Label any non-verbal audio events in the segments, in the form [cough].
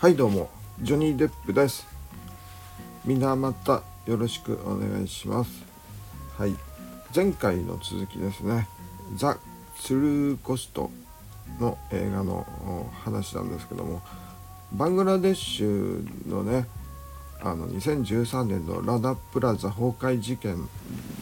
はいどうも。ジョニー・デップです。みんなまたよろしくお願いします。はい。前回の続きですね。ザ・ツルーコストの映画の話なんですけどもバングラデシュのねあの2013年のラダプラザ崩壊事件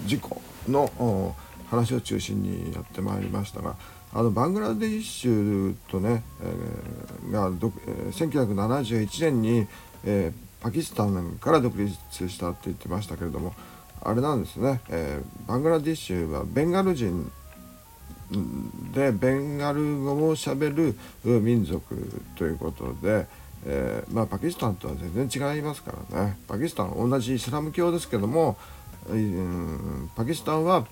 事故の話を中心にやってまいりましたがあのバングラデシュとね、えー、がど、えー、1971年に、えー、パキスタンから独立したって言ってましたけれどもあれなんですね、えー、バングラデシュはベンガル人でベンガル語をしゃべる民族ということで、えー、まあ、パキスタンとは全然違いますからね。パキスタン同じイスラム教ですけども、うん、パキスタンは、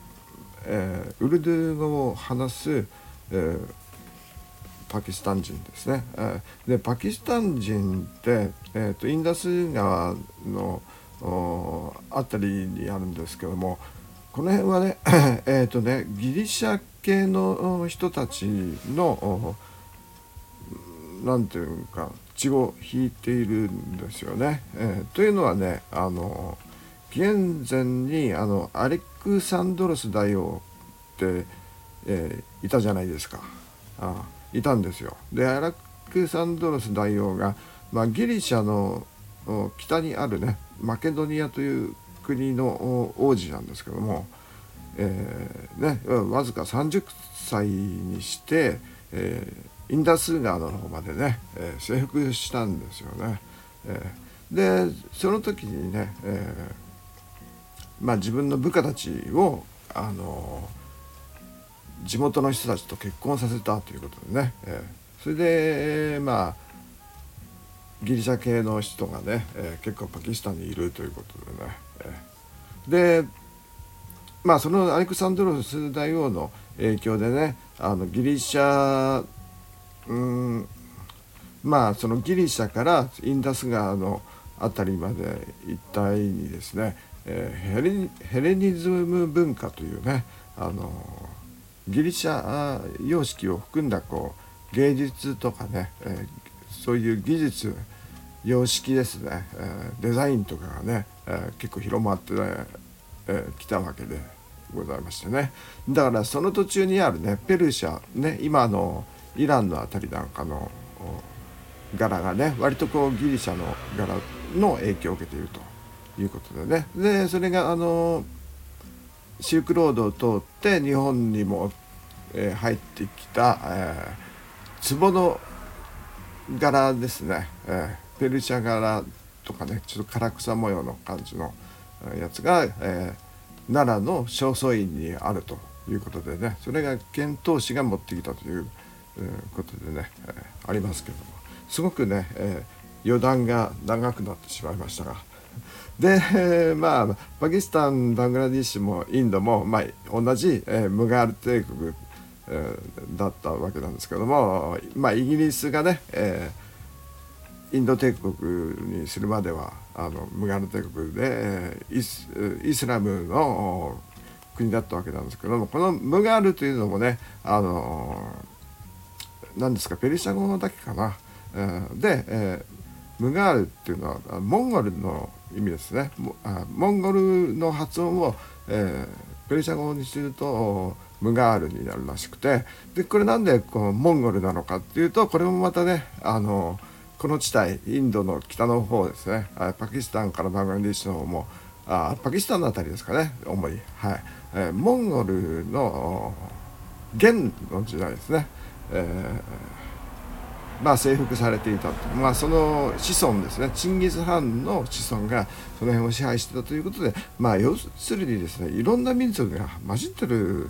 えー、ウルドゥー語を話す、えー、パキスタン人ですね。えー、でパキスタン人って、えーと、インダス川の辺りにあるんですけどもこの辺はね [coughs] えーとねギリシャ系の人たちの何ていうか血を引いているんですよね。えー、というのはねあの紀元前にあのアレクサンドロス大王ってえー、いたじゃないですかあいたんですよ。でアラクサンドロス大王が、まあ、ギリシャの北にあるねマケドニアという国の王子なんですけども、えー、ね、わずか30歳にして、えー、インダス川の方までね、えー、征服したんですよね。えー、でその時にね、えまあ、自分の部下たちをあの地元の人たちと結婚させたということでね、えー、それでまあギリシャ系の人がね、えー、結構パキスタンにいるということでね、えー、でまあそのアレクサンドロス大王の影響でねあのギリシャうんまあそのギリシャからインダス川の辺りまで一帯にですね、えー、ヘレニズム文化というねあのギリシャ様式を含んだこう芸術とかね、えー、そういう技術様式ですね、え、デザインとかがね、え、結構広まってき、ね、えー、たわけでございましてね。だからその途中にあるねペルシャね今のイランの辺りなんかの柄がね割とこうギリシャの柄の影響を受けているということでね。でそれがあのシルクロードを通って日本にも、え、入ってきた、えー、壺の柄ですね、えー、ペルシャ柄とかねちょっと唐草模様の感じのやつが、えー、奈良の正倉院にあるということでねそれが遣唐使が持ってきたという、ことでね、えー、ありますけどもすごくね、えー、余談が長くなってしまいましたが。で、[laughs] まあパキスタンバングラディッシュもインドも、まあ、同じ、えー、ムガール帝国、えー、だったわけなんですけども、まあ、イギリスがね、えー、インド帝国にするまではあのムガール帝国でイスイスラムの国だったわけなんですけどもこのムガールというのもねあの何ですかペルシャ語だけかな。で、えー、ムガールっていうのはモンゴルの意味ですね。モンゴルの発音を、えー、ペルシャ語にするとムガールになるらしくて。でこれなんでこのモンゴルなのかっていうとこれもまたねあのこの地帯インドの北の方ですね。パキスタンからバングラディッシュの方もあパキスタンの辺りですかね主に、はい。えー、モンゴルの元の時代ですね、えーまあ、征服されていたと、まあ、その子孫ですね。チンギス・ハンの子孫がその辺を支配してたということで、まあ、要するにですねいろんな民族が混じってる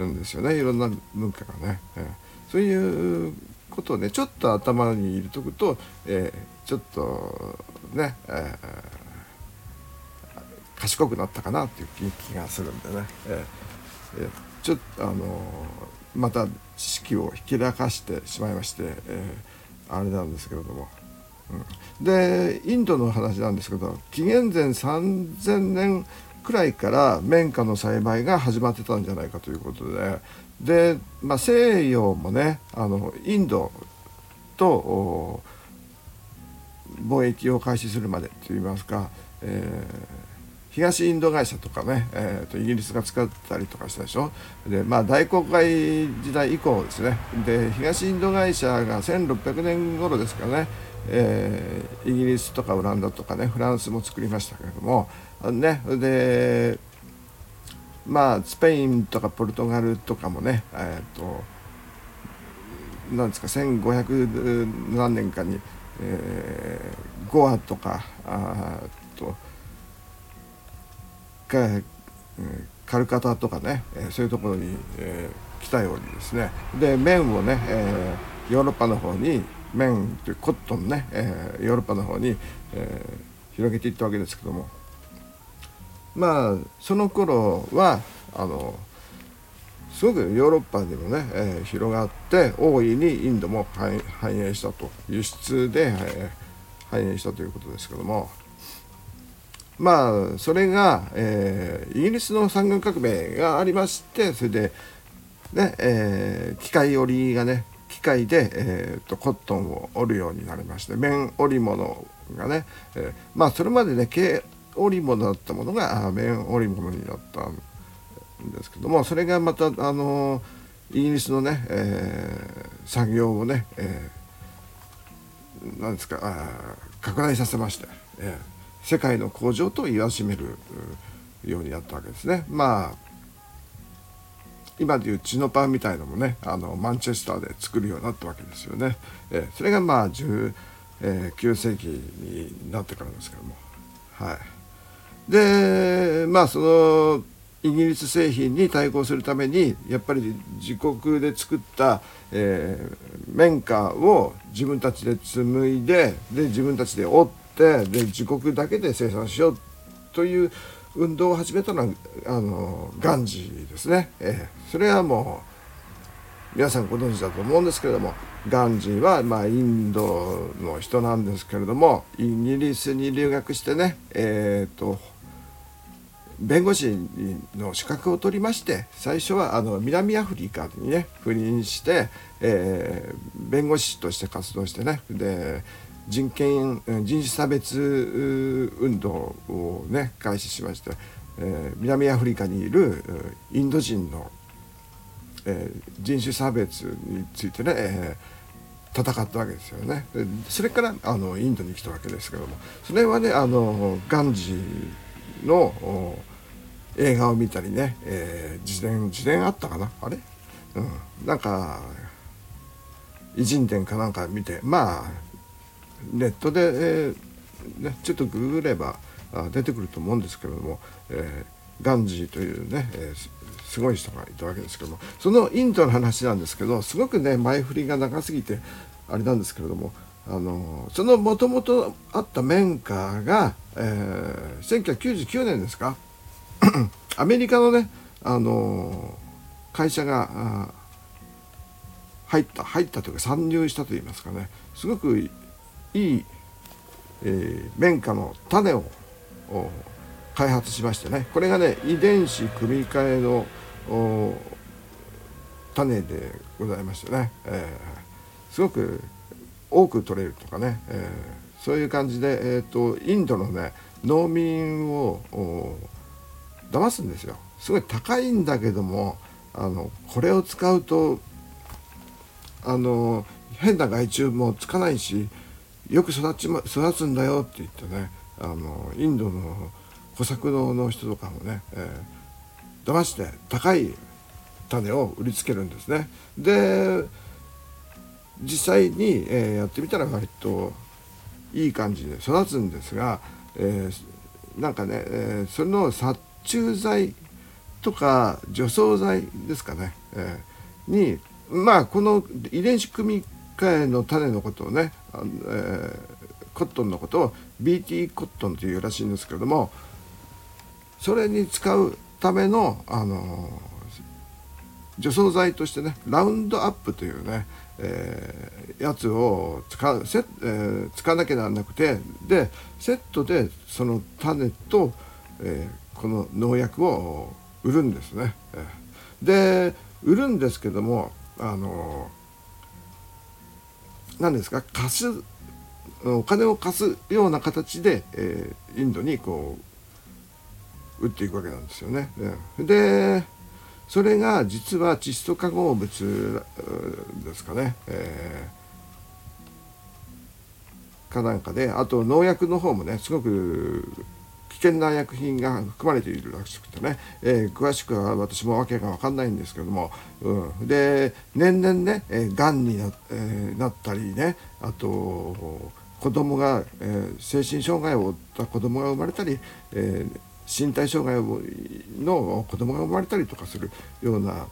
んですよね。いろんな文化がね、えー、そういうことをねちょっと頭に入れとくと、えー、ちょっとね、えー、賢くなったかなっていう気がするんでね、えー、ちょっとあのまた知識をひきらかしてしまいまして、えー、あれなんですけれども、うん、でインドの話なんですけど紀元前3000年くらいから綿花の栽培が始まってたんじゃないかということで。で、まあ、西洋もねあのインドと貿易を開始するまでといいますか、えー東インド会社とかね、えーと、イギリスが使ったりとかしたでしょ。でまあ大航海時代以降ですね。で東インド会社が1600年頃ですかね、えー、イギリスとかオランダとかねフランスも作りましたけれどもねでまあスペインとかポルトガルとかもねえっ、ー、となんですか1500何年かに、えー、ゴアとかあとカルカタとかね、えそういうところに、えー、来たようにですね。で麺をね、えー、ヨーロッパの方に麺というコットンね、えー、ヨーロッパの方に、えー、広げていったわけですけども。まあその頃はあのすごくヨーロッパでもね、えー、広がって大いにインドも繁栄したと。輸出で、えー、繁栄したということですけども。まあそれが、えー、イギリスの産業革命がありましてそれでね、えー、機械織りがね機械で、えーと、コットンを織るようになりまして綿織物がね、えー、まあそれまでね毛織物だったものが綿織物になったんですけどもそれがまたあのイギリスのね、えー、産業をね、えー、なんですか拡大させまして、えー世界の工場と言わしめるようになったわけですね。まあ今でいうチノパンみたいのもねあのマンチェスターで作るようになったわけですよね。えそれがまあ19世紀になってからですけども。はい、でまあそのイギリス製品に対抗するためにやっぱり自国で作った、えー、綿花を自分たちで紡いでで自分たちで織っってで自国だけで生産しようという運動を始めたのはあのガンジーですね、えー、それはもう皆さんご存知だと思うんですけれどもガンジーはまあインドの人なんですけれどもイギリスに留学してねえっ、ー、と弁護士の資格を取りまして最初はあの南アフリカにね赴任して、えー、弁護士として活動してね。で人権人種差別運動をね開始しまして、えー、南アフリカにいるインド人の、えー、人種差別についてね、えー、戦ったわけですよね。それからあのインドに来たわけですけども。それはねあのガンジーの映画を見たりね、えー、自伝自伝あったかな？あれ、うん、なんか偉人伝かなんか見てまあネットで、えー、ね、ちょっとググれば出てくると思うんですけれども、えー、ガンジーというね、えー、すごい人がいたわけですけどもそのインドの話なんですけどすごくね前振りが長すぎてあれなんですけれどもあのそのもともとあった綿花が、えー、1999年ですか [coughs] アメリカのねあの会社が入った入ったというか参入したといいますかねすごくいい、えー、綿花の種を開発しましてね。これがね遺伝子組み換えの種でございましてね、えー、すごく多く取れるとかね、えー、そういう感じで、えーと、インドのね農民を騙すんですよ。すごい高いんだけどもあのこれを使うとあの変な害虫もつかないしよく育ち、ま、育つんだよって言ってねあのインドの小作農の人とかもね、えー、騙して高い種を売りつけるんですね。で実際に、えー、やってみたら割といい感じで育つんですが、えー、なんかね、えー、それの殺虫剤とか除草剤ですかね、えー、にまあこの遺伝子組み換えの種のことをねあ、えー、コットンのことを BT コットンというらしいんですけれどもそれに使うための、あの除草剤としてねラウンドアップというね、えー、やつを使うせ、えー、使わなきゃならなくてでセットでその種と、えー、この農薬を売るんですね。で売るんですけどもあの何ですか？貸すお金を貸すような形で、えー、インドにこう打っていくわけなんですよね。でそれが実は窒素化合物ですかね、えー、かなんかであと農薬の方もねすごく険な薬品が含まれているらしくてね、えー、詳しくは私も訳が分かんないんですけども、うん、で年々ね、えー、にな,、えー、なったりねあと子供が、えー、精神障害を負った子供が生まれたり、えー、身体障害の子供が生まれたりとかするような、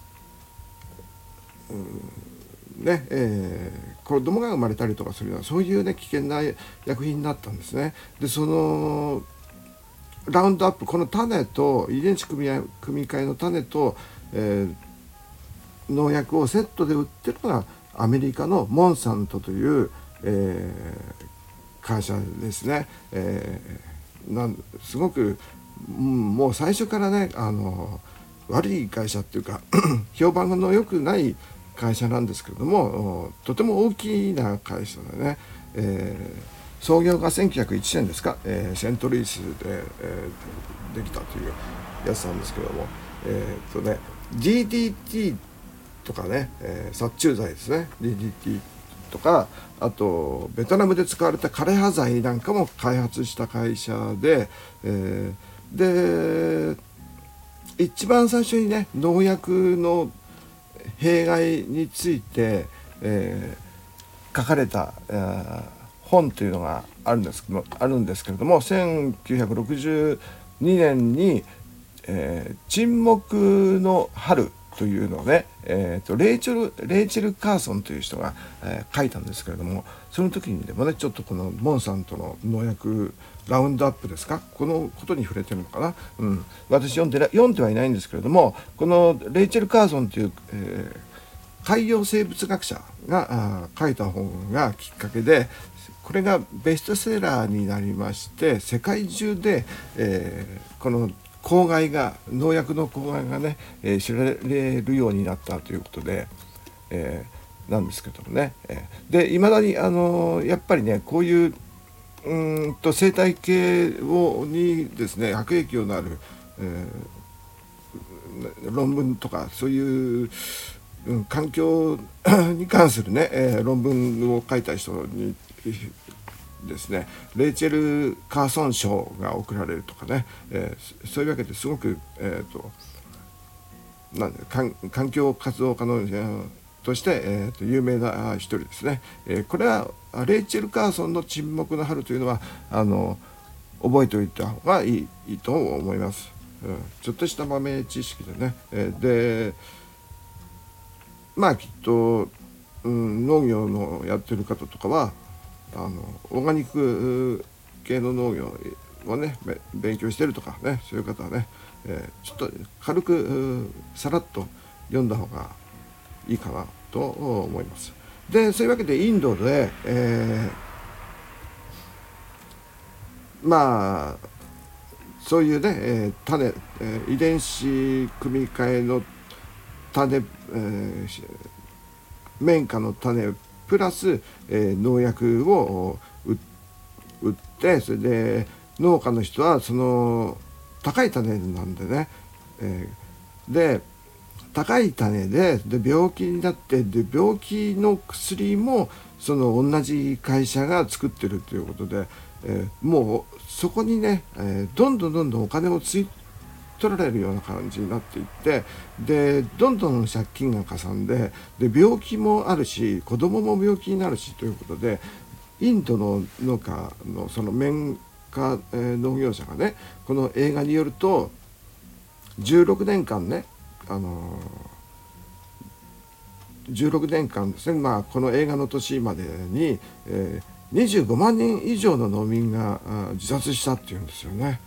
うんねえー、子供が生まれたりとかするようなそういうね危険な薬品になったんですね。でそのラウンドアップこの種と遺伝子組み組み換えの種と、えー、農薬をセットで売ってるのがアメリカのモンサントという、えー、会社ですね。えー、なんすごく、うん、もう最初からねあの悪い会社っていうか [clears throat] 評判の良くない会社なんですけれどもとても大きな会社でね、えー創業が1901年ですか、えー、セントルイスで、えー、できたというやつなんですけども、えー、っとね DDT とかね、えー、殺虫剤ですね。DDT とかあとベトナムで使われた枯葉剤なんかも開発した会社で、えー、で一番最初にね農薬の弊害について、えー、書かれた、えー本というのがあるんですあるんですけれども1962年に、えー「沈黙の春」というのをね、えーと、レイチェルレイチェル・カーソンという人が、えー、書いたんですけれどもその時にでもねちょっとこのモンさんとの農薬ラウンドアップですかこのことに触れてるのかな、うん、私読んで読んではいないんですけれどもこのレイチェル・カーソンという、えー、海洋生物学者が書いた本がきっかけでこれがベストセラーになりまして世界中で、えー、この公害が農薬の公害がね、えー、知られるようになったということで、えー、なんですけどもね、え、でいまだにあのやっぱりねこういううんと生態系をにですね悪影響のある、えー、論文とかそういう、環境に関するね、えー、論文を書いた人にですねレイチェル・カーソン賞が贈られるとかね、えー、そういうわけですごく、えーと、なん環境活動家の、えー、として、えーと、有名な一人ですね、えー、これはレイチェル・カーソンの「沈黙の春」というのはあの覚えておいた方がいいいいと思います、うん、ちょっとした豆知識でね、えー、でまあきっと、うん、農業のやってる方とかはあのオーガニック系の農業をね勉強してるとかねそういう方はね、えー、ちょっと軽くさらっと読んだ方がいいかなと思います。でそういうわけでインドで、えー、まあそういうね、えー、種、えー、遺伝子組み換えの種、えー、綿花の種プラス、えー、農薬を売ってそれで農家の人はその高い種なんでね、え、で高い種でで病気になってで病気の薬もその同じ会社が作ってるということで、え、もうそこにね、え、どんどんどんどんお金をつい取られるような感じになっていってでどんどん借金がかさんでで病気もあるし子供も病気になるしということでインドの農家のその綿花、えー、農業者がねこの映画によると16年間ねあのー、16年間ですね、まあ、この映画の年までに、えー、25万人以上の農民が自殺したっていうんですよね。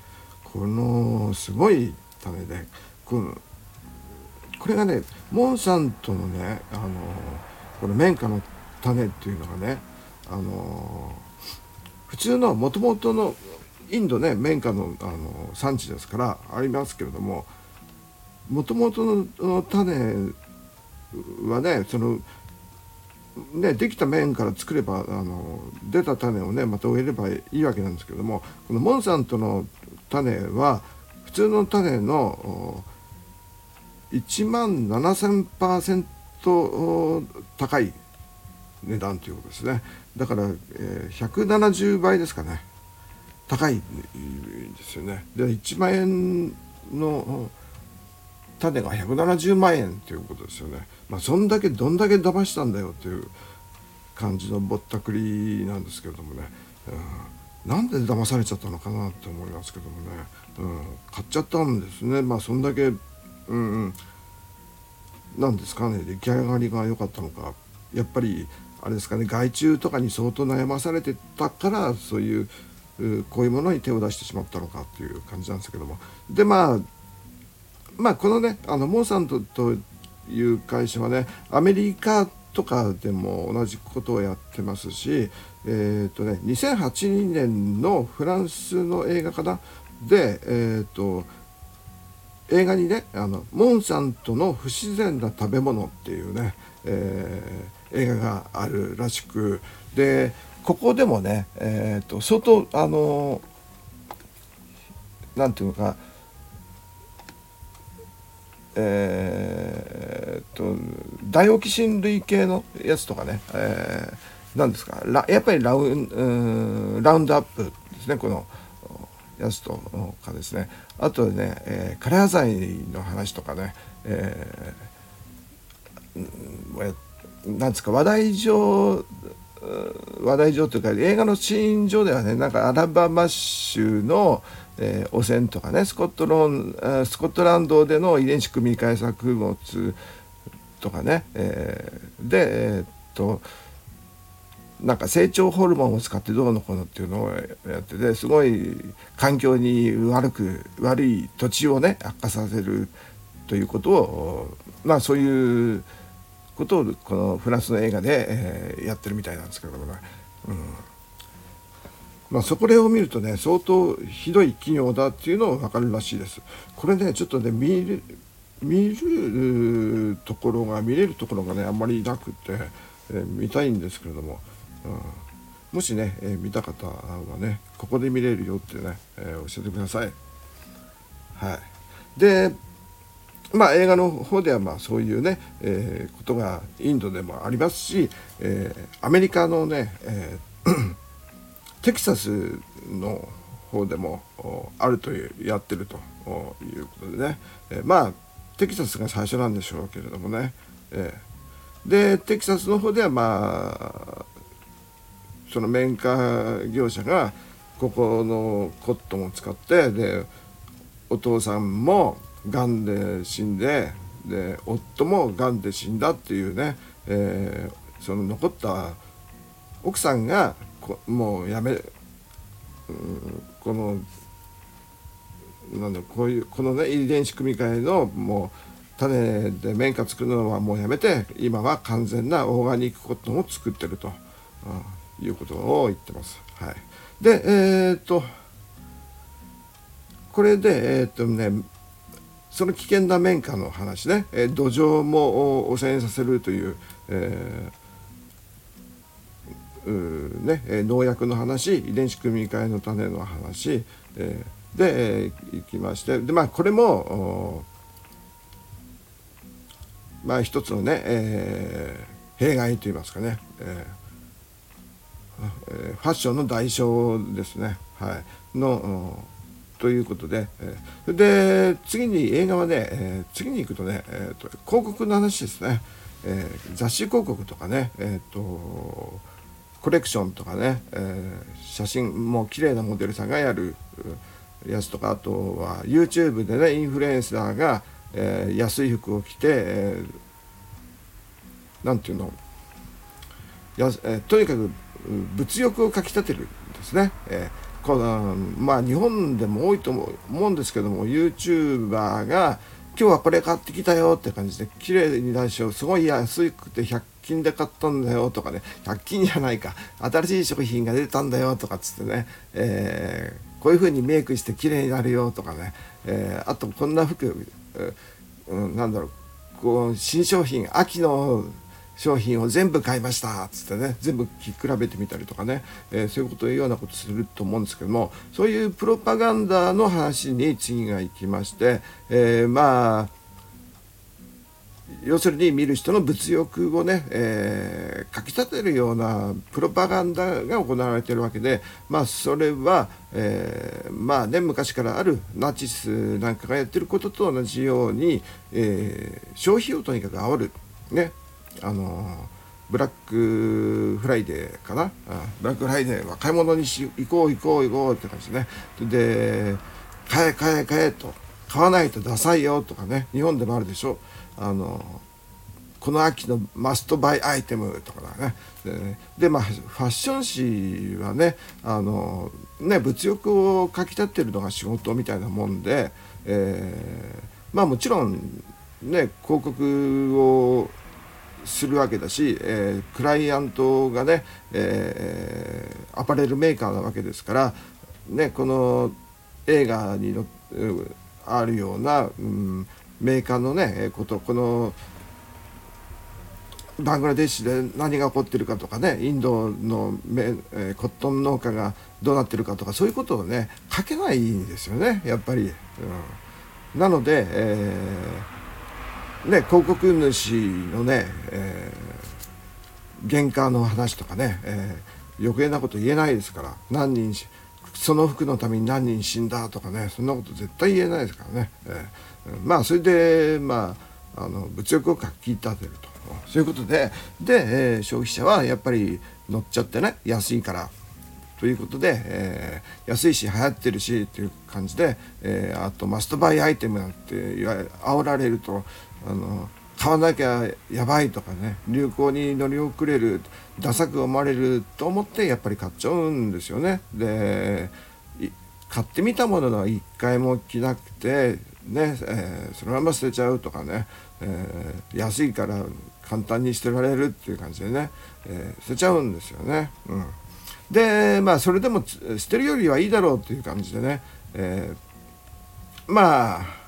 このすごい種でこのこれがねモンサントのねあのこの綿花の種っていうのがねあの普通のもともとのインドね綿花のあの産地ですからありますけれどももともとの種はねそのね、できた面から作ればあの出た種をねまた植えればいいわけなんですけどもこのモンサントの種は普通の種の1万7000%高い値段ということですね。だから、えー、170倍ですかね。高いんですよね。で1万円の種が170万円ということですよね。まあそんだけどんだけ騙したんだよっていう感じのぼったくりなんですけれどもね、うん、なんで騙されちゃったのかなって思いますけどもね、うん、買っちゃったんですね。まあそんだけうんうん。なんですかね。出来上がりが良かったのか。やっぱりあれですかね。害虫とかに相当悩まされてたからそういうこういうものに手を出してしまったのかっていう感じなんですけども。でまあまあこのねあのモンサントという会社はねアメリカとかでも同じことをやってますしえっ、ー、とね2008年のフランスの映画かなでえっ、と映画にねあのモンサントの不自然な食べ物っていうね、えー、映画があるらしくでここでもね、えーと、相当あのなんていうのかえーと、ダイオキシン類系のやつとかね、えー、なんですかやっぱりラウンラウンドアップですねこのやつとかですね。あとね、えー、カラー剤の話とかね、えー、なんですか話題上話題上というか映画のシーン上ではねなんかアラバマ州の、えー、汚染とかねスコットロンスコットランドでの遺伝子組み換え作物とかね、えー、でえー、っとなんか成長ホルモンを使ってどうのこうのっていうのをやっててすごい環境に悪く悪い土地をね悪化させるということをまあそういうことをこのフランスの映画で、えー、やってるみたいなんですけどもね、うんまあ、そこを見るとね相当ひどい企業だっていうのが分かるらしいです。これねちょっとね見る見るところが見れるところがねあんまりなくて、えー、見たいんですけれども、もしね、えー、見た方はねここで見れるよってね、えー、教えてください。はい、でまあ、映画の方ではまあそういうね、えー、ことがインドでもありますし、え、アメリカのね、え、[clears throat] テキサスの方でもあるというやってるということでね、え、まあテキサスが最初なんでしょうけれどもね、え、でテキサスの方ではまあその綿花業者がここのコットンを使ってでお父さんもがんで死んでで夫もがんで死んだっていうね、えー、その残った奥さんがもうやめ、うん、このなんだこういうこのね遺伝子組み換えのもう種で綿花作るのはもうやめて今は完全なオーガニックコットンを作ってると、うん、いうことを言ってます。はい、でえー、っとこれでえー、っとねその危険な綿花の話ね、え土壌も汚染させるという、えーね、農薬の話遺伝子組み換えの種の話、えー、で、えー、いきましてで、まあ、これもまあ一つのね、えー、弊害といいますかね、えー、ファッションの代償ですね、はい、のということで、え、で次に映画はね、え、次に行くとね、えーと、広告の話ですね、え、雑誌広告とかね、えーと、コレクションとかね、え写真も綺麗なモデルさんがやるやつとかあとは YouTube でねインフルエンサーが、え安い服を着て、えー、ていうのや、えとにかく物欲をかきたてるんですね。えーこのまあ日本でも多いと思うんですけども YouTuber が今日はこれ買ってきたよって感じで綺麗に出しようすごい安くて100均で買ったんだよとかね100均じゃないか新しい食品が出たんだよとかっつってね、えー、こういう風にメイクして綺麗になるよとかね、えー、あとこんな服、うん、なんだろうこう新商品秋の商品を全部買いましたっつってね全部比べてみたりとかね、えー、そういうことを言うようなことすると思うんですけどもそういうプロパガンダの話に次が行きまして、えー、まあ要するに見る人の物欲をね、えー、かきたてるようなプロパガンダが行われているわけで、まあ、それは、えー、まあね、昔からあるナチスなんかがやってることと同じように、えー、消費をとにかく煽る。ね、あのブラックフライデーかな？ブラックフライデーは買い物にし行こう行こう行こうって感じね。で買え買え買えと。買わないとダサいよとかね。日本でもあるでしょ。あのこの秋の must buy アイテムとかだね。ででまあファッション誌はねあのね物欲をかきたてるのが仕事みたいなもんで、えー、まあもちろんね広告をするわけだし、えー、クライアントがね、えー、アパレルメーカーなわけですから、ね、この映画にのあるような、うん、メーカーのねことこのバングラデシュで何が起こってるかとかねインドのめ、えー、コットン農家がどうなってるかとかそういうことをね書けないんですよねやっぱり。うん、なので、えー、ね、広告主のね、えー、原価の話とかね、えー、余計なこと言えないですから何人その服のために何人死んだとかねそんなこと絶対言えないですからね。えーまあそれでまああの物欲をかき立てるとそういうことでで、えー、消費者はやっぱり乗っちゃってね安いからということで、えー、安いし流行ってるしっていう感じで、えー、あとマストバイアイテムなんて言われ煽られるとあの買わなきゃやばいとかね流行に乗り遅れるダサく思われると思ってやっぱり買っちゃうんですよね。で買ってみたものが一回も着なくてね、えー、そのまま捨てちゃうとかね、えー、安いから簡単に捨てられるっていう感じでね、えー、捨てちゃうんですよね。うん、でまあそれでも捨てるよりはいいだろうっていう感じでね、えまあ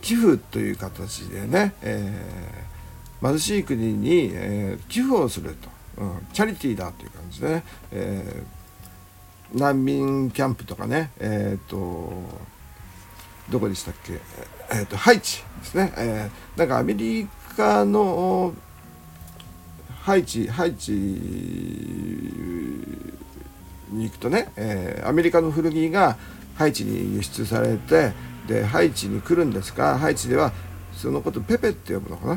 寄付という形でね、え貧しい国に、え寄付をすると、うん、チャリティーだという感じでね、え難民キャンプとかねえっ、とどこでしたっけ、えーと、ハイチですね、えー、なんかアメリカのハイチハイチに行くとね、えー、アメリカの古着がハイチに輸出されてでハイチに来るんですがハイチではそのことペペって呼ぶのかな、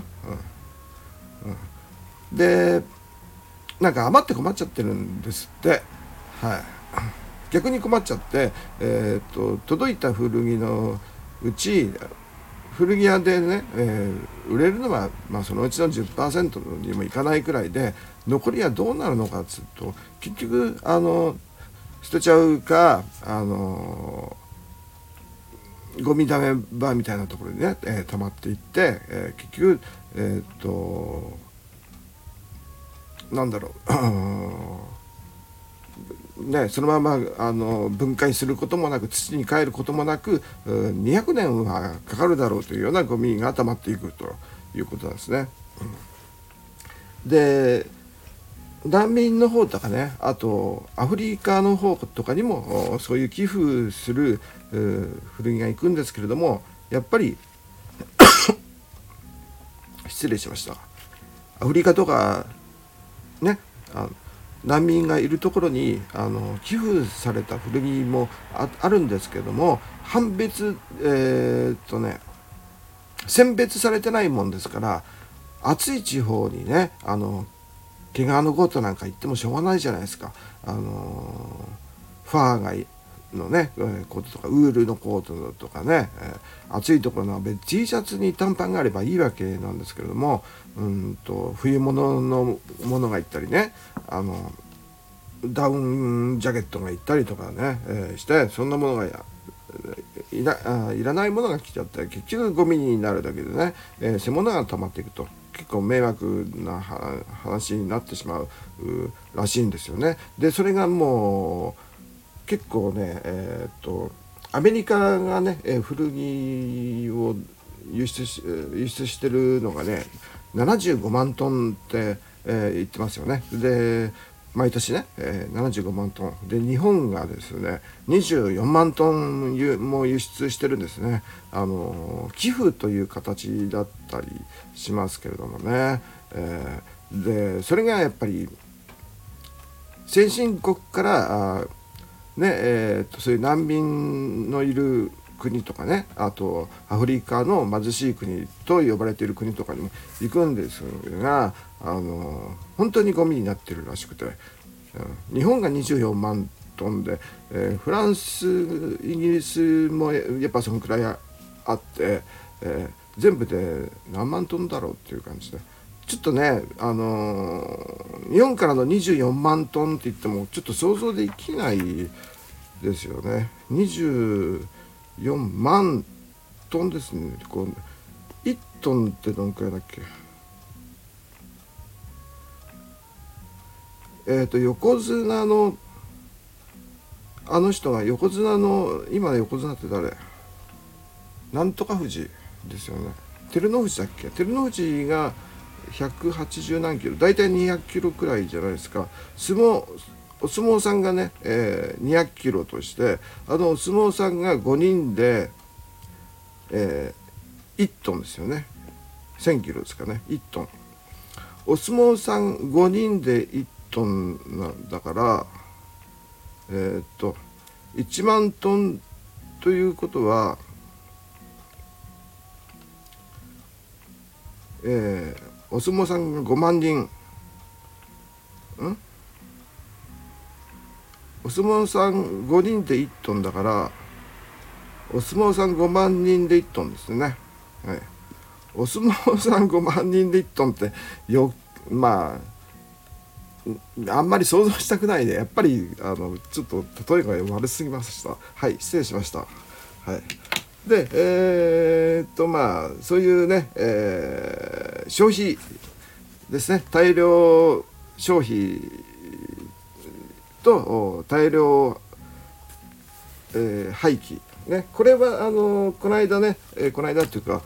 うん。うん、でなんか余って困っちゃってるんですって。はい。逆に困っちゃって、えーと、届いた古着のうち古着屋でね、えー、売れるのは、まあ、そのうちの10%にもいかないくらいで残りはどうなるのかっつうと結局あの捨てちゃうかあのゴミだめ場みたいなところにね、えー、溜まっていって、えー、結局えっ、となんだろう [coughs] ね、そのままあの分解することもなく土に帰ることもなく200年はかかるだろうというようなゴミが溜まっていくということなんですね。で難民の方とかねあとアフリカの方とかにもそういう寄付する古着が行くんですけれどもやっぱり [coughs] 失礼しました。アフリカとかねあ難民がいるところにあの寄付された古着もあるんですけども判別えー、っとね選別されてないもんですから暑い地方にねあの毛皮のコートなんか行ってもしょうがないじゃないですか。あのファーがのねコートとかウールのコートとかね、えー、暑いところの T シャツに短パンがあればいいわけなんですけれどもうんと冬物のものがいったりねあのダウンジャケットがいったりとかね、えー、してそんなものがいらあいらないものが来ちゃって結局ゴミになるだけでね、えー、そういうものが溜まっていくと結構迷惑な話になってしまうらしいんですよね。でそれがもう結構ねえっ、とアメリカがね、え古着を輸出し輸出してるのがね75万トンって、えー、言ってますよね。で毎年ね、えー、75万トン。で日本がですね24万トンも輸出してるんですね。あの寄付という形だったりしますけれどもね、えー、でそれがやっぱり先進国からあねえーと、そういう難民のいる国とかねあとアフリカの貧しい国と呼ばれている国とかにも行くんですがあの本当にゴミになってるらしくて、うん、日本が24万トンで、えー、フランスイギリスもやっぱそのくらいあって、えー、全部で何万トンだろうっていう感じで。ちょっとね、あのー、日本からの24万トンって言ってもちょっと想像できないですよね。24万トンですね。こう1トンってどのくらいだっけ？えっ、ー、と横綱のあの人が横綱の今横綱って誰？なんとか富士ですよね。照ノ富士だっけ？照ノ富士が180何キロ。大体200キロくらいじゃないですか。相撲お相撲さんがね、えー、200キロとしてあのお相撲さんが5人で、えー、1トンですよね。1000キロですかね。1トン。お相撲さん5人で1トンなんだからえー、っと1万トンということはえー、お相撲さんが5万人。ん？お相撲さん5人で1トンだからお相撲さん5万人で1トンですね、はい、お相撲さん5万人で1トンってよまああんまり想像したくないでやっぱりあのちょっと例えが悪すぎました。はい失礼しました。はい。でえー、っとまあそういうね、えー、消費ですね。大量消費と大量、えー、廃棄。ね。これはあのこの間ね、えー、この間っていうか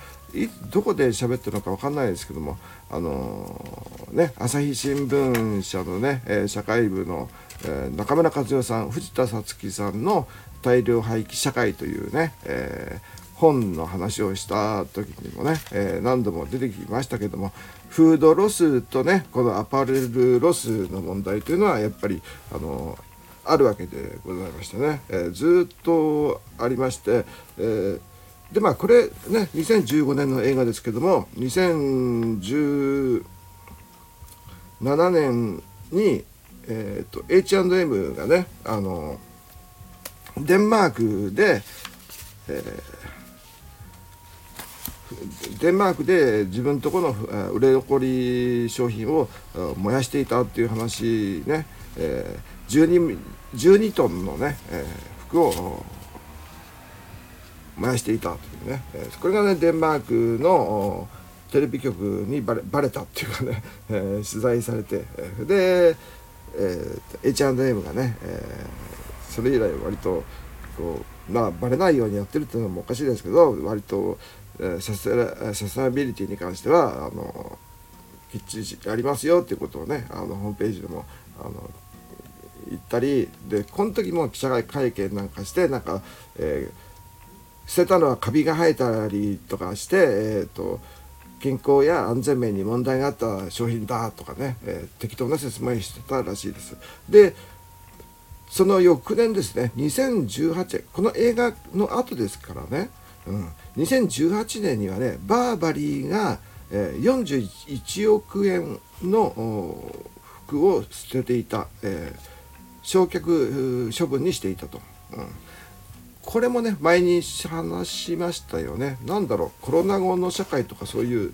どこで喋ってるのか分かんないですけどもあのー、ね朝日新聞社のね、えー、社会部の、えー、中村和代さん藤田さつきさんの大量廃棄社会というね、え、本の話をした時にもね、え、何度も出てきましたけどもフードロスとねこのアパレルロスの問題というのはやっぱりあのあるわけでございましてね、え、ずっとありまして、えー、でまあこれね2015年の映画ですけども2017年に、えーと、H&M がねあのデンマークで、えー、デンマークで自分とこの売れ残り商品を燃やしていたっていう話ね、えー、12, 12トンのね、えー、服を燃やしていたというね、え、これがねデンマークのテレビ局にバレバレたっていうかね、[laughs] えー、取材されてで、えー、H&M がね、えーそれ以来割とこうまあバレないようにやってるっていうのもおかしいですけど割と、えー、サスサスナビリティに関してはあのきっちりやりますよっていうことをねあのホームページでもあの言ったりでこの時も記者会見なんかしてなんか、えー、捨てたのはカビが生えたりとかして、えーと、健康や安全面に問題があった商品だとかね、えー、適当な説明してたらしいです。でその翌年ですね2018年この映画の後ですからね、うん、2018年にはねバーバリーが、えー、41億円の服を捨てていた、えー、焼却処分にしていたと、うん、これもね前に話しましたよね。何だろうコロナ後の社会とかそういう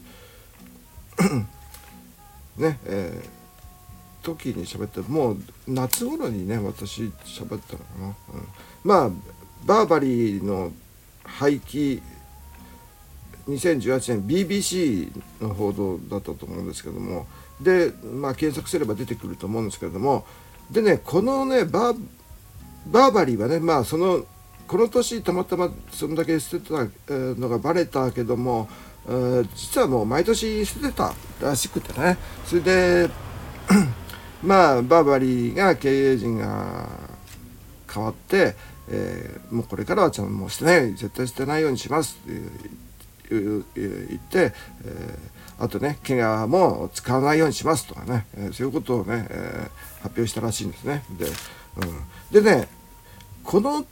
[clears throat] ねえー時に喋ってもう夏頃にね私喋ったのかな、うん、まあバーバリーの廃棄2018年 BBC の報道だったと思うんですけども。で、まあ、検索すれば出てくると思うんですけれども。でねこのねバーバーバリーはねまあそのこの年たまたまそんだけ捨てたのがバレたけども実はもう毎年捨ててたらしくてねそれで [clears throat] まあバーバリーが経営陣が変わって、えー、もうこれからはちゃんもうしてない絶対捨てないようにしますって言って、えー、あとね怪我も使わないようにしますとかね、えー、そういうことをね、え、発表したらしいんですね。で,、うん、でねこの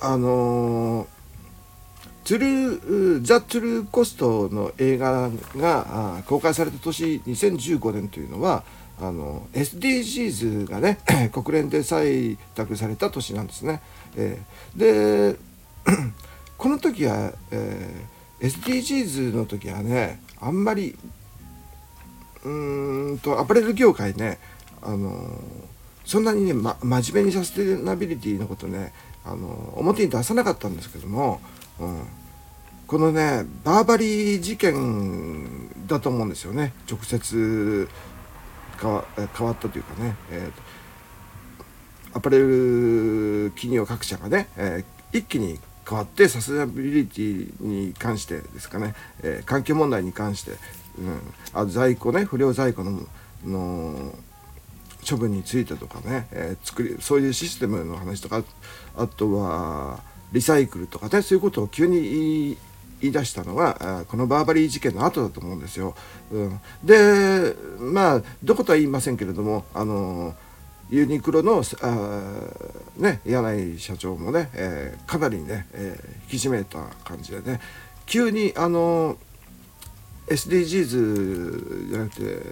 あのートゥルザ・トゥルーコストの映画が公開された年2015年というのはあの SDGs がね [clears throat] 国連で採択された年なんですね。えー、で [clears throat] この時は、えー、SDGs の時はねあんまりうんとアパレル業界ねあのそんなにね、ま、真面目にサステナビリティのことねあの表に出さなかったんですけども、うん、このねバーバリー事件だと思うんですよね。直接変わったというかね、えー、アパレル企業各社がね、えー、一気に変わってサステナビリティに関してですかね、えー、環境問題に関して、うん、あ在庫ね不良在庫のの処分についてとかね、えー、作りそういうシステムの話とかあとはリサイクルとかねそういうことを急に言い出したのはこのバーバリー事件の後だと思うんですよ。うん、でまあどことは言いませんけれどもあのユニクロのあ、ね、柳井社長もね、えー、かなりね、えー、引き締めた感じでね急にあの SDGs じゃなくて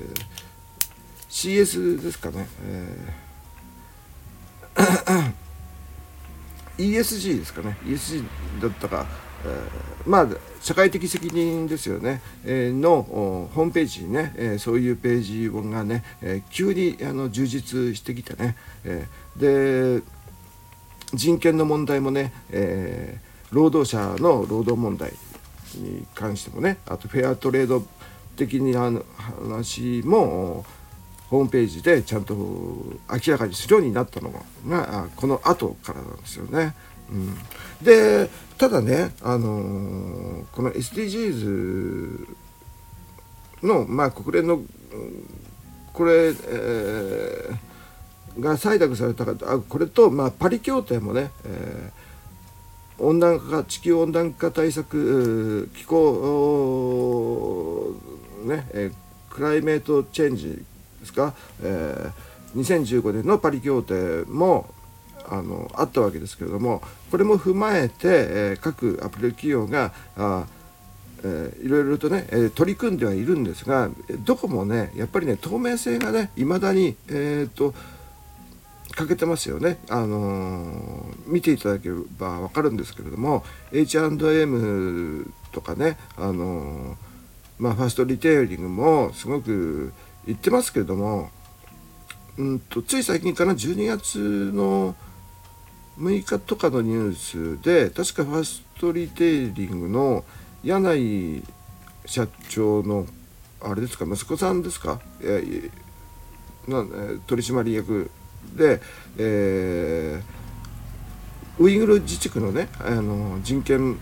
CS ですかね、えー [coughs] ESG ですかね。ESG だったか。えー、まあ社会的責任ですよね、えー、のホームページにね、えー、そういうページがね、え急にあの充実してきてね、えで人権の問題もね、え労働者の労働問題に関してもねあとフェアトレード的な話もホームページでちゃんと明らかにするようになったのがこの後からなんですよね。うん、でただね、あのー、この SDGs の、まあ、国連のこれ、えー、が採択されたかあこれと、まあ、パリ協定もね、えー、温暖化地球温暖化対策気候ね、えー、クライメートチェンジですか、えー、2015年のパリ協定もあのあったわけですけれどもこれも踏まえて、えー、各アプリ企業があえー、いろいろとね、えー、取り組んではいるんですがどこもねやっぱりね透明性がねいまだに、えーと、欠けてますよね、あのー、見ていただければ分かるんですけれども H&M とかね、あの、まあ、ファーストリテイリングもすごく言ってますけれどもうんとつい最近かな12月の6日とかのニュースで確かファーストリテイリングの柳井社長のあれですか息子さんですか、えな取締役で、えー、ウイグル自治区のねあの人権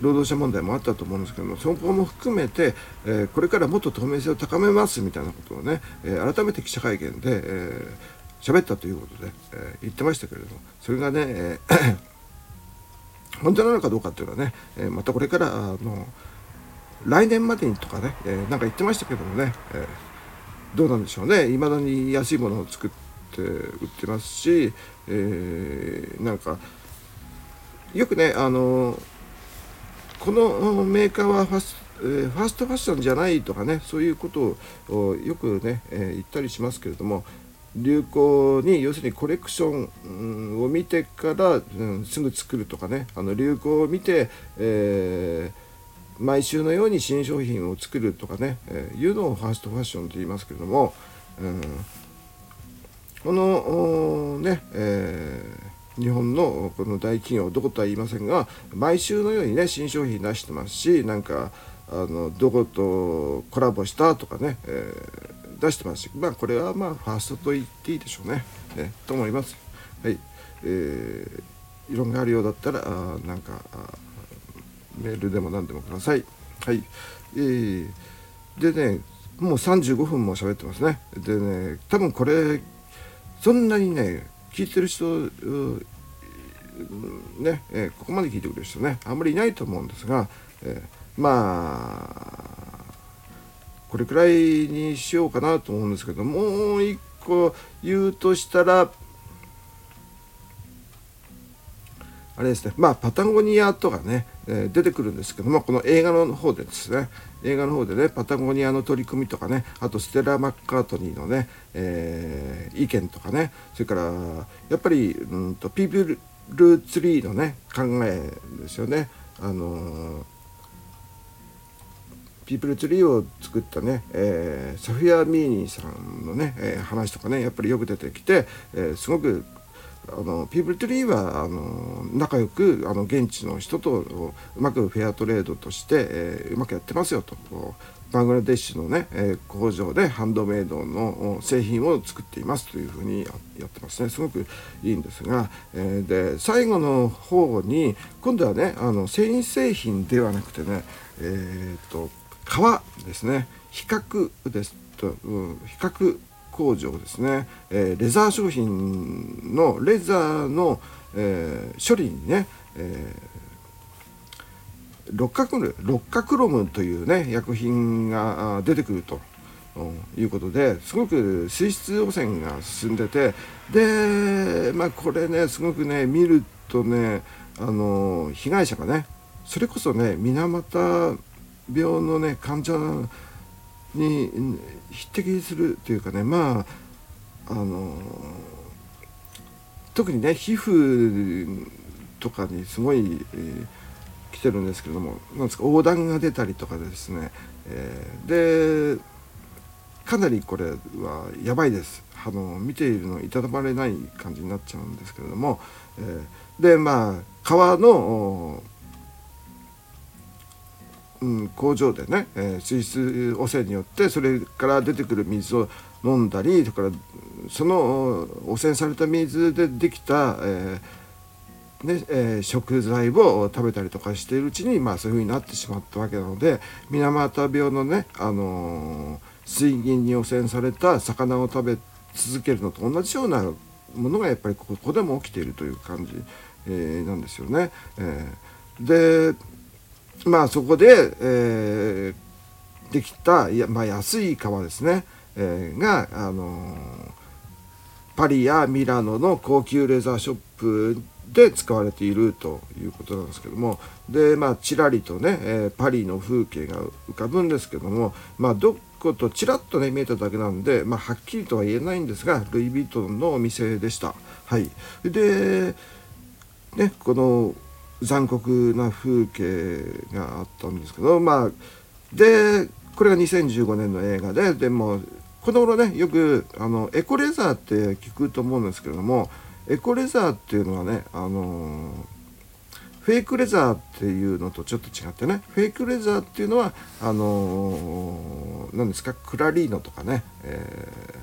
労働者問題もあったと思うんですけどもそこも含めて、えー、これからもっと透明性を高めますみたいなことをね、えー、改めて記者会見で、えー、喋ったということで、えー、言ってましたけれどもそれがね、えー [coughs] 本当なのかどうかっていうのはね、えー、またこれからあの来年までにとかね、えー、なんか言ってましたけどもね、えー、どうなんでしょうね。いまだに安いものを作って売ってますし、えー、なんかよくねあのこのメーカーはファスえー、ファーストファッションじゃないとかねそういうことをよくね、え、言ったりしますけれども流行に要するにコレクションを見てから、うん、すぐ作るとかねあの流行を見て、えー、毎週のように新商品を作るとかね、えー、いうのをファーストファッションと言いますけれども、うん、このね、えー、日本のこの大企業どことは言いませんが毎週のようにね新商品出してますしなんかあのどことコラボしたとかね、えー出してますしまあこれはまあファーストと言っていいでしょうね。ねと思います。はい。えー、異論があるようだったらあなんかメールでも何でもください。はい。えー、でねもう35分も喋ってますねでね多分これそんなにね聞いてる人ね、え、ここまで聞いてくれる人ねあんまりいないと思うんですが、え、まあこれくらいにしようかなと思うんですけどもう一個言うとしたらあれですね。まあパタゴニアとかね、えー、出てくるんですけどもこの映画の方でですね映画の方でねパタゴニアの取り組みとかねあとステラ・マッカートニーのね、えー、意見とかねそれからやっぱりうんとピープルツリーのね考えですよね。あのーピープルツリーを作ったね、えー、サフィア・ミーニーさんのね、え、話とかねやっぱりよく出てきて、え、すごくあのピープルトリーはあの仲良くあの現地の人とうまくフェアトレードとして、えー、うまくやってますよと。バングラデシュのね、えー、工場でハンドメイドの製品を作っていますというふうにやってますね。すごくいいんですが、えー、で最後の方に今度はねあの繊維製品ではなくてねえっ、と革ですね。比較ですと、うん、比較工場ですね、えー、レザー商品のレザーの、えー、処理にね、えー、六角六角ロムというね薬品が出てくると。いうことですごく水質汚染が進んでてでまあこれねすごくね見るとねあの被害者がねそれこそね水俣病のね患者に匹敵するというかねまああの特にね皮膚とかにすごい、えー、来てるんですけれどもなんですか横断が出たりとかですね、えー、でかなりこれはやばいです。あの見ているのいたたまれない感じになっちゃうんですけれども、えー、でまあ川のうん、工場でね、えー、水質汚染によってそれから出てくる水を飲んだりそれからその汚染された水でできた、えーねえー、食材を食べたりとかしているうちに、まあ、そういうふうになってしまったわけなので水俣病のね、あの水銀に汚染された魚を食べ続けるのと同じようなものがやっぱりここでも起きているという感じ、え、なんですよね。え、でまあそこで、えー、できた、まあ、安い革ですね、えー、が、あの、パリやミラノの高級レザーショップで使われているということなんですけども。でまあちらりとね、えー、パリの風景が浮かぶんですけども。まあどことちらっとね見えただけなんで、まあ、はっきりとは言えないんですがルイ・ヴィトンのお店でした。はい、でねこの残酷な風景があったんですけどまあでこれが2015年の映画ででもこの頃ねよくあのエコレザーって聞くと思うんですけれどもエコレザーっていうのはねあのフェイクレザーっていうのとちょっと違ってねフェイクレザーっていうのはあの何ですかクラリーノとかね、えー、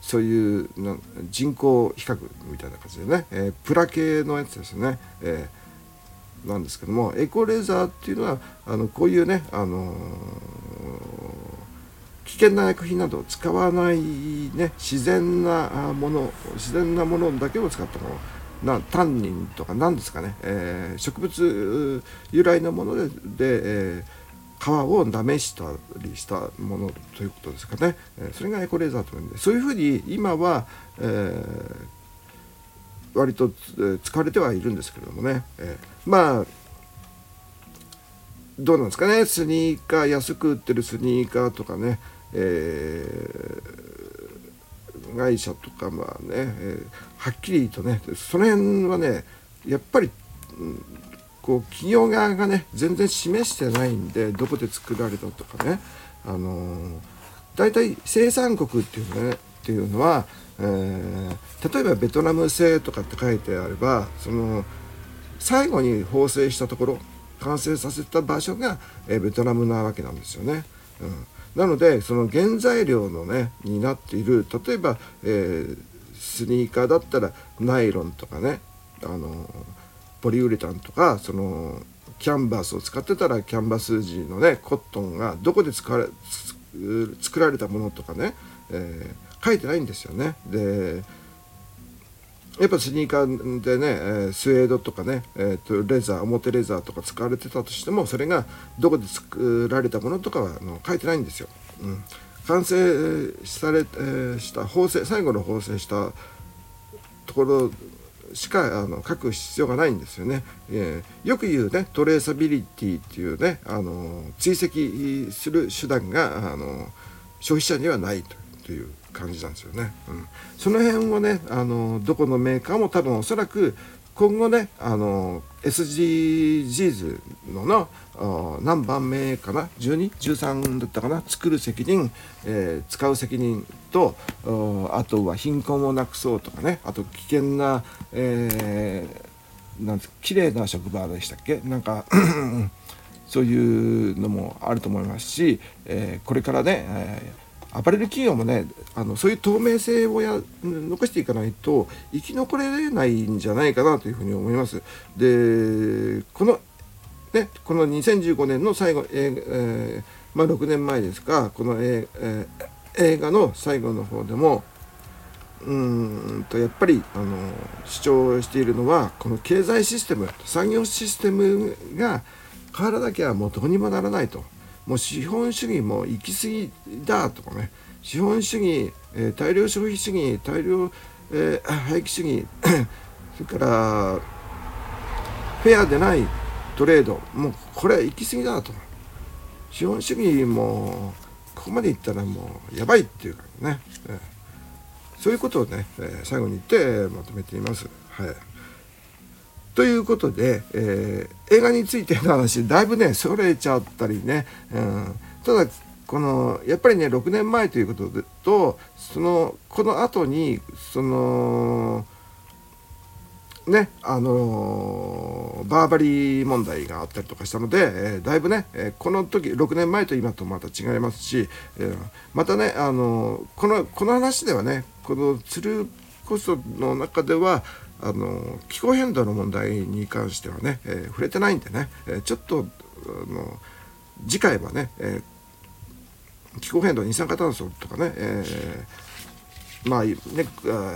そういう人工比較みたいな感じでね、えー、プラ系のやつですね。えーなんですけどもエコレザーっていうのはあのこういうね、あのー、危険な薬品などを使わない、ね、自然なもの自然なものだけを使ったもの。なタンニンとか何ですかね、えー、植物由来のものでで、えー、皮をなめしたりしたものということですかね、えそれがエコレーザーというんでそういうふうに今は、えー、割と使われてはいるんですけれどもね、えー、まあどうなんですかね。スニーカー安く売ってるスニーカーとかね、えー、会社とかまあね、えー、はっきりとねその辺はねやっぱり、うん、こう企業側がね全然示してないんでどこで作られたとかね。あのー、大体生産国っていうの,、ね、っていうのはえー、例えばベトナム製とかって書いてあればその最後に縫製したところ完成させた場所が、えー、ベトナムなわけなんですよね。うん、なのでその原材料のねになっている例えば、えー、スニーカーだったらナイロンとかねあのポリウレタンとかそのキャンバスを使ってたらキャンバス地のねコットンがどこで使われ作られたものとかね、えー、書いてないんですよね。でやっぱスニーカーでね、えー、スウェードとかね、えーと、レザー表レザーとか使われてたとしてもそれがどこで作られたものとかはあの書いてないんですよ。うん、完成され、えー、した縫製最後の縫製したところしかあの書く必要がないんですよね、えー、よく言うねトレーサビリティっていうねあの追跡する手段があの消費者にはないという感じなんですよね、うん、その辺をねあのどこのメーカーも多分おそらく今後ねあの SDGs のの何番目かな1213だったかな作る責任、えー、使う責任とあとは貧困をなくそうとかねあと危険な、えー、なん綺麗な職場でしたっけ？なんかそういうのもあると思いますし、えー、これからね、えーアパレル企業もねあのそういう透明性をや残していかないと生き残れないんじゃないかなというふうに思います。でこのねこの2015年の最後、えー、まあ、6年前ですかこの、えー、映画の最後の方でもうんとやっぱりあの主張しているのはこの経済システム産業システムが変わらなきゃもうどうにもならないと。もう資本主義も行き過ぎだとかね。資本主義、えー、大量消費主義大量、えー、廃棄主義 [coughs] それからフェアでないトレードもうこれは行き過ぎだと資本主義もここまでいったらもうやばいっていうかね、えー、そういうことをね、えー、最後に言ってまとめています。はい。ということで、えー、映画についての話だいぶねそれちゃったりね、うん、ただこのやっぱりね6年前ということでとそのこの後にそのねあのバーバリー問題があったりとかしたので、えー、だいぶね、えー、この時6年前と今とまた違いますし、え、またねあのこのこの話ではねこのツルコストの中ではあの気候変動の問題に関してはね、えー、触れてないんでね、え、ちょっとあの次回はね、え、気候変動二酸化炭素とかね、え、まあね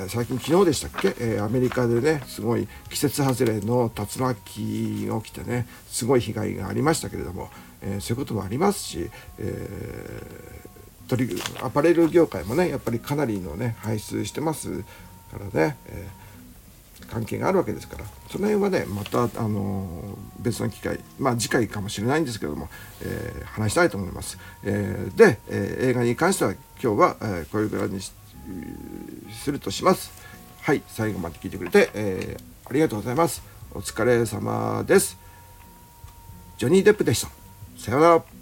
最近昨日でしたっけ、え、アメリカでねすごい季節外れの竜巻が起きてねすごい被害がありましたけれども、え、そういうこともありますし、えー、アパレル業界もねやっぱりかなりのね排出してますからね、えー関係があるわけですからその辺はねまたあの別の機会まあ次回かもしれないんですけども、えー、話したいと思います。えー、で、えー、映画に関しては今日は、えー、これぐらいにするとします。はい最後まで聞いてくれて、えー、ありがとうございます。お疲れ様です。ジョニー・デップでした。さようなら。